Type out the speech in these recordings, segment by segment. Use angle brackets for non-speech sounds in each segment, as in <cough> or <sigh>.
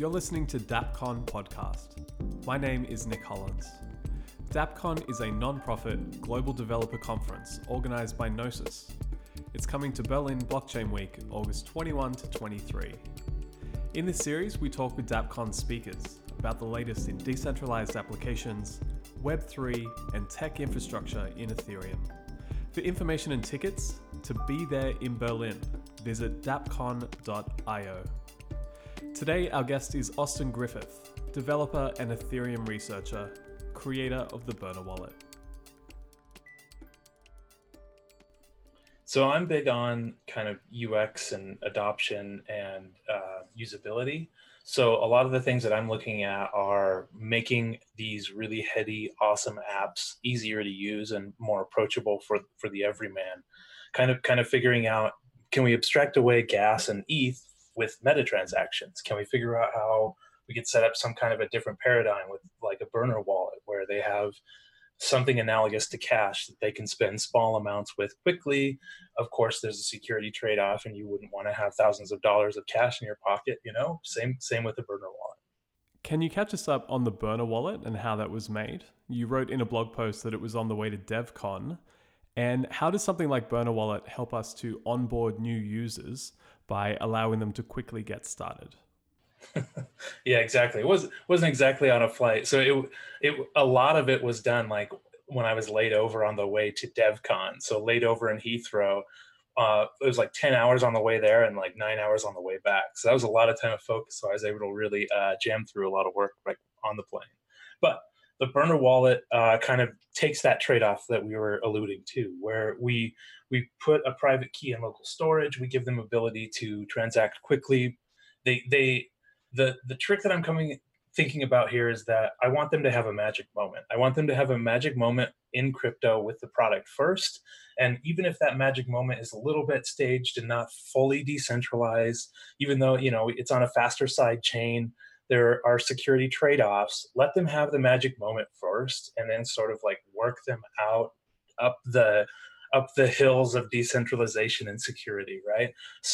You're listening to DappCon podcast. My name is Nick Hollins. DappCon is a non profit global developer conference organized by Gnosis. It's coming to Berlin Blockchain Week, August 21 to 23. In this series, we talk with DappCon speakers about the latest in decentralized applications, Web3, and tech infrastructure in Ethereum. For information and tickets, to be there in Berlin, visit dappcon.io. Today, our guest is Austin Griffith, developer and Ethereum researcher, creator of the Burner Wallet. So I'm big on kind of UX and adoption and uh, usability. So a lot of the things that I'm looking at are making these really heady, awesome apps easier to use and more approachable for for the everyman. Kind of kind of figuring out can we abstract away gas and ETH with meta transactions? Can we figure out how we could set up some kind of a different paradigm with like a burner wallet where they have something analogous to cash that they can spend small amounts with quickly. Of course, there's a security trade-off, and you wouldn't want to have thousands of dollars of cash in your pocket. You know, same same with the burner wallet. Can you catch us up on the burner wallet and how that was made? You wrote in a blog post that it was on the way to DevCon. And how does something like Burner Wallet help us to onboard new users by allowing them to quickly get started? <laughs> yeah, exactly. It was wasn't exactly on a flight. So it it a lot of it was done like when I was laid over on the way to DevCon. So laid over in Heathrow. Uh, it was like 10 hours on the way there and like nine hours on the way back. So that was a lot of time of focus. So I was able to really uh, jam through a lot of work like on the plane. But the burner wallet uh, kind of takes that trade-off that we were alluding to, where we we put a private key in local storage. We give them ability to transact quickly. They they the the trick that I'm coming thinking about here is that I want them to have a magic moment. I want them to have a magic moment in crypto with the product first. And even if that magic moment is a little bit staged and not fully decentralized, even though you know it's on a faster side chain, there are security trade-offs. Let them have the magic moment first and then sort of like work them out up the up the hills of decentralization and security, right?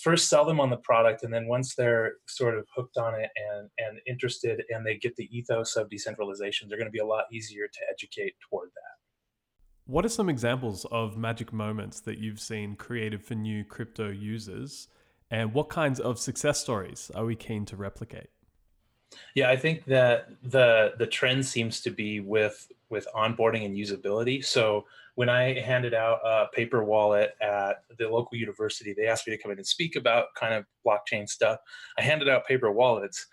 First sell them on the product, and then once they're sort of hooked on it and, and interested and they get the ethos of decentralization, they're going to be a lot easier to educate toward that. What are some examples of magic moments that you've seen created for new crypto users? And what kinds of success stories are we keen to replicate? Yeah, I think that the the trend seems to be with with onboarding and usability. So when I handed out a paper wallet at the local university, they asked me to come in and speak about kind of blockchain stuff. I handed out paper wallets,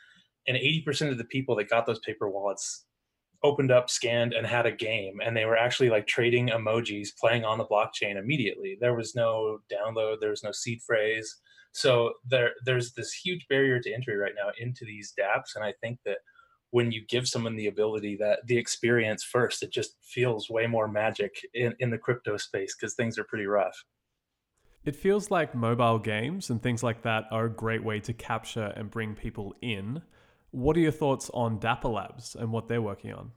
and 80% of the people that got those paper wallets opened up, scanned, and had a game. And they were actually like trading emojis, playing on the blockchain immediately. There was no download, there was no seed phrase. So there, there's this huge barrier to entry right now into these dApps. And I think that when you give someone the ability that the experience first, it just feels way more magic in, in the crypto space because things are pretty rough. It feels like mobile games and things like that are a great way to capture and bring people in. What are your thoughts on Dapper Labs and what they're working on?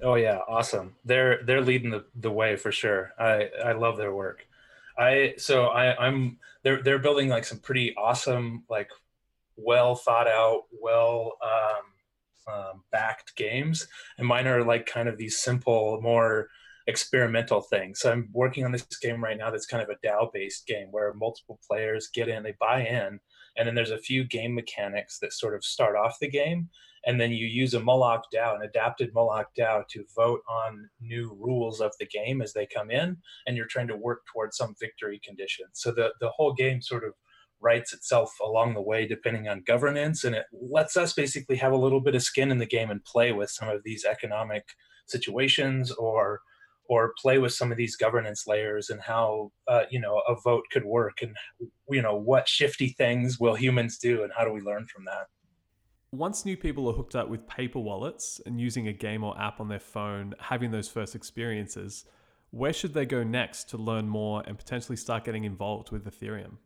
Oh yeah, awesome. They're they're leading the, the way for sure. I, I love their work. I so I, I'm they're they're building like some pretty awesome, like well thought out, well um, um, backed games, and mine are like kind of these simple, more experimental things. So I'm working on this game right now that's kind of a DAO based game where multiple players get in, they buy in, and then there's a few game mechanics that sort of start off the game. And then you use a Moloch DAO, an adapted Moloch DAO, to vote on new rules of the game as they come in, and you're trying to work towards some victory condition. So the, the whole game sort of writes itself along the way depending on governance and it lets us basically have a little bit of skin in the game and play with some of these economic situations or or play with some of these governance layers and how uh, you know a vote could work and you know what shifty things will humans do and how do we learn from that once new people are hooked up with paper wallets and using a game or app on their phone having those first experiences where should they go next to learn more and potentially start getting involved with ethereum?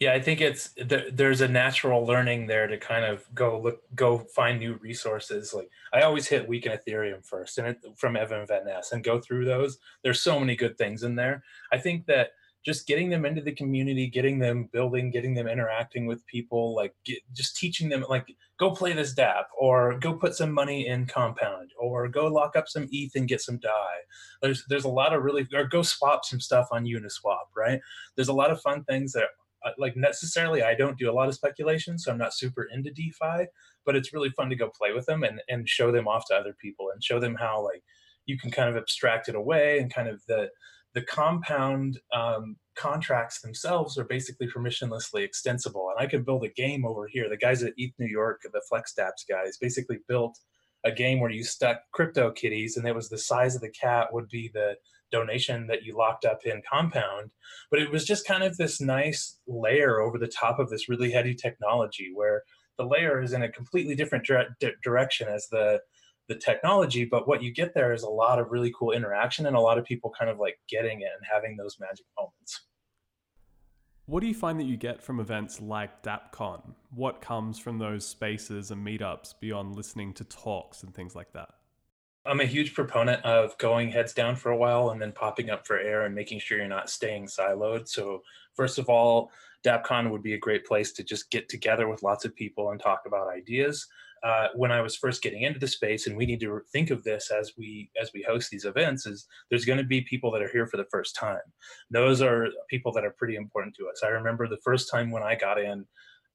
Yeah i think it's there's a natural learning there to kind of go look go find new resources. Like i always hit week in ethereum first and it, from evan van ness and go through those. There's so many good things in there. I think that just getting them into the community, getting them building, getting them interacting with people, like get, just teaching them, like go play this DApp or go put some money in Compound or go lock up some ETH and get some DAI. There's there's a lot of really or go swap some stuff on Uniswap, right? There's a lot of fun things that uh, like necessarily I don't do a lot of speculation, so I'm not super into DeFi, but it's really fun to go play with them and and show them off to other people and show them how like you can kind of abstract it away and kind of the the compound um, contracts themselves are basically permissionlessly extensible. And I could build a game over here. The guys at ETH New York, the FlexDApps guys, basically built a game where you stuck crypto kitties and it was the size of the cat would be the donation that you locked up in compound but it was just kind of this nice layer over the top of this really heady technology where the layer is in a completely different dire- direction as the the technology, but what you get there is a lot of really cool interaction and a lot of people kind of like getting it and having those magic moments. What do you find that you get from events like DappCon What comes from those spaces and meetups beyond listening to talks and things like that? I'm a huge proponent of going heads down for a while and then popping up for air and making sure you're not staying siloed. So, first of all, DappCon would be a great place to just get together with lots of people and talk about ideas uh, when I was first getting into the space, and we need to think of this as we as we host these events, is there's going to be people that are here for the first time. Those are people that are pretty important to us. I remember the first time when I got in,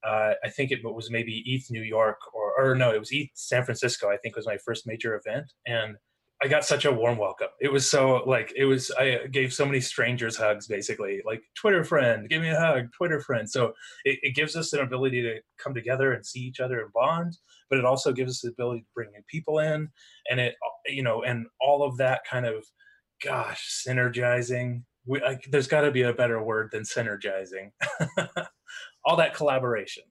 uh, I think it was maybe ETH New York or or no, it was ETH San Francisco. I think was my first major event, and I got such a warm welcome. It was so like it was. I gave so many strangers hugs, basically, like Twitter friend, give me a hug, Twitter friend. So it, it, gives us an ability to come together and see each other and bond, but it also gives us the ability to bring new people in, and it you know, and all of that kind of, gosh, synergizing. We, like, there's got to be a better word than synergizing. <laughs> all that collaboration.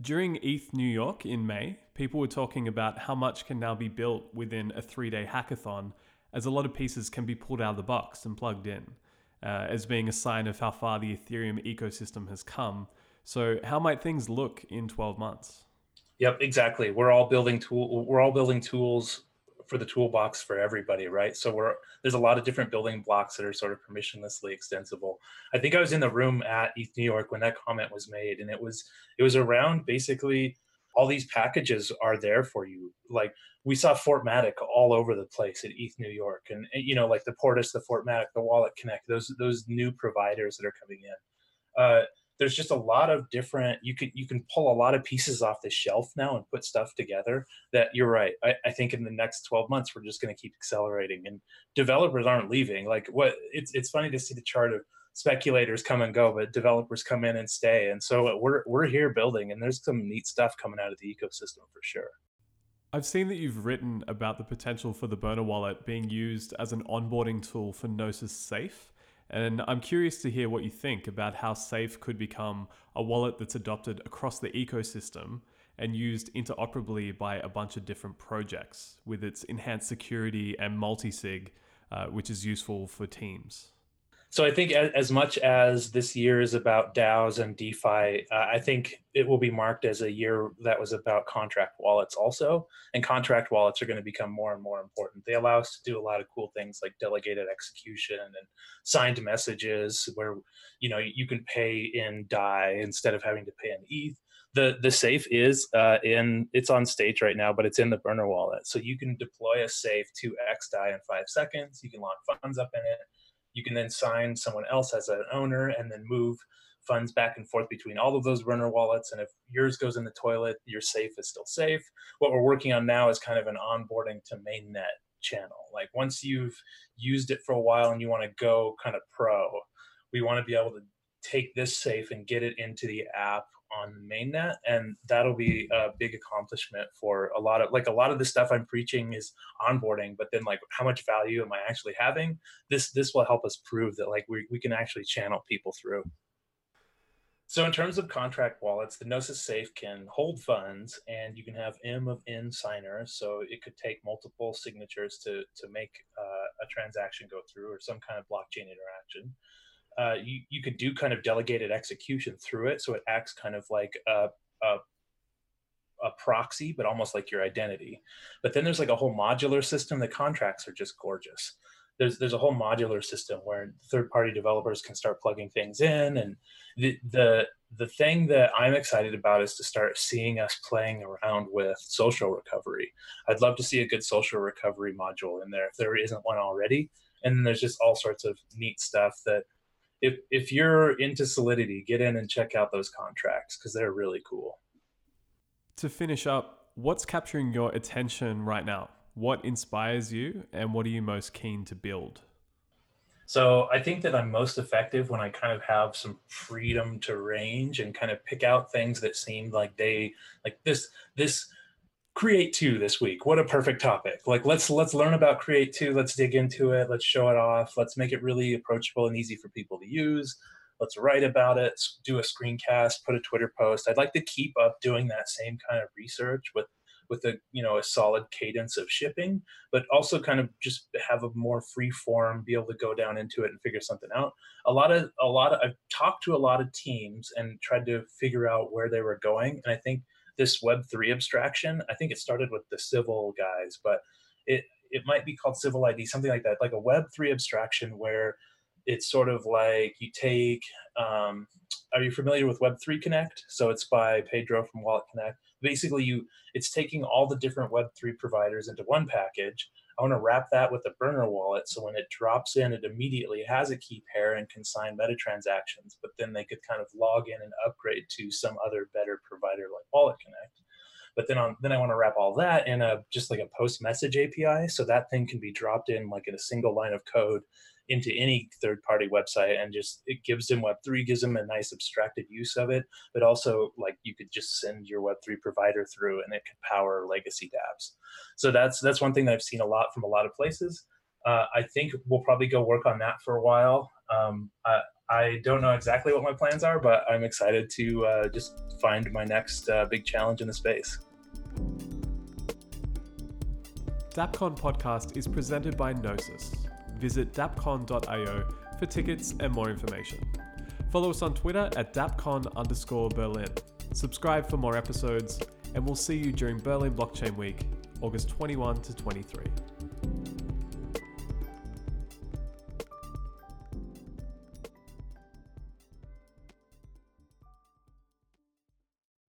During ETH New York in May, people were talking about how much can now be built within a three day hackathon, as a lot of pieces can be pulled out of the box and plugged in, uh, as being a sign of how far the Ethereum ecosystem has come. So, how might things look in 12 months? Yep, exactly. We're all building tool. We're all building tools for the toolbox for everybody, right? So we're there's a lot of different building blocks that are sort of permissionlessly extensible. I think I was in the room at ETH New York when that comment was made, and it was it was around basically all these packages are there for you. Like we saw Fortmatic all over the place at ETH New York, and, and you know like the Portis, the Fortmatic, the Wallet Connect, those those new providers that are coming in. Uh, there's just a lot of different you can you can pull a lot of pieces off the shelf now and put stuff together that you're right i, I think in the next 12 months we're just going to keep accelerating and developers aren't leaving. Like what it's it's funny to see the chart of speculators come and go but developers come in and stay. And so we're we're here building and there's some neat stuff coming out of the ecosystem for sure. I've seen that you've written about the potential for the burner wallet being used as an onboarding tool for Gnosis Safe. And I'm curious to hear what you think about how Safe could become a wallet that's adopted across the ecosystem and used interoperably by a bunch of different projects with its enhanced security and multi sig, uh, which is useful for teams. So I think as much as this year is about DAOs and DeFi, uh, I think it will be marked as a year that was about contract wallets also. And contract wallets are going to become more and more important. They allow us to do a lot of cool things like delegated execution and signed messages where you know you can pay in DAI instead of having to pay in ETH. The, the safe is uh, in it's on stage right now, but it's in the burner wallet. So you can deploy a safe to XDAI in five seconds. You can lock funds up in it you can then sign someone else as an owner and then move funds back and forth between all of those burner wallets. And if yours goes in the toilet, your safe is still safe. What we're working on now is kind of an onboarding to mainnet channel. Like once you've used it for a while and you want to go kind of pro, we want to be able to take this safe and get it into the app on the mainnet and that'll be a big accomplishment for a lot of like a lot of the stuff i'm preaching is onboarding but then like how much value am i actually having this this will help us prove that like we, we can actually channel people through so in terms of contract wallets, the Gnosis Safe can hold funds, and you can have M of N signers. So it could take multiple signatures to to make uh, a transaction go through, or some kind of blockchain interaction uh, you, you could do kind of delegated execution through it. So it acts kind of like a, a, a proxy, but almost like your identity. But then there's like a whole modular system. The contracts are just gorgeous. there's there's a whole modular system where third party developers can start plugging things in and the the the thing that I'm excited about is to start seeing us playing around with social recovery. I'd love to see a good social recovery module in there if there isn't one already. And then there's just all sorts of neat stuff that if if you're into Solidity, get in and check out those contracts because they're really cool. To finish up, what's capturing your attention right now? What inspires you and what are you most keen to build? So I think that I'm most effective when I kind of have some freedom to range and kind of pick out things that seem like they like this this create two this week. What a perfect topic. Like let's let's learn about create two, let's dig into it, let's show it off, let's make it really approachable and easy for people to use. Let's write about it, do a screencast, put a Twitter post. I'd like to keep up doing that same kind of research with with a you know a solid cadence of shipping but also kind of just have a more free form be able to go down into it and figure something out a lot of a lot of i've talked to a lot of teams and tried to figure out where they were going and i think this web3 abstraction i think it started with the civil guys but it it might be called civil id something like that like a web3 abstraction where it's sort of like you take um, are you familiar with web3 connect? So it's by pedro from wallet connect. Basically you it's taking all the different web3 providers into one package. I want to wrap that with a burner wallet so when it drops in it immediately has a key pair and can sign meta transactions but then they could kind of log in and upgrade to some other better provider like wallet connect. But then on then i want to wrap all that in a just like a post message api so that thing can be dropped in like in a single line of code into any third party website and just it gives them web3 gives them a nice abstracted use of it but also like you could just send your web3 provider through and it could power legacy dapps so that's that's one thing that i've seen a lot from a lot of places. Uh, i think we'll probably go work on that for a while. Um, I, I don't know exactly what my plans are but i'm excited to uh, just find my next uh, big challenge in the space. DappCon podcast is presented by Gnosis visit dappcon.io for tickets and more information. Follow us on Twitter at dappcon underscore Berlin. Subscribe for more episodes, and we'll see you during Berlin Blockchain Week, August 21 to 23.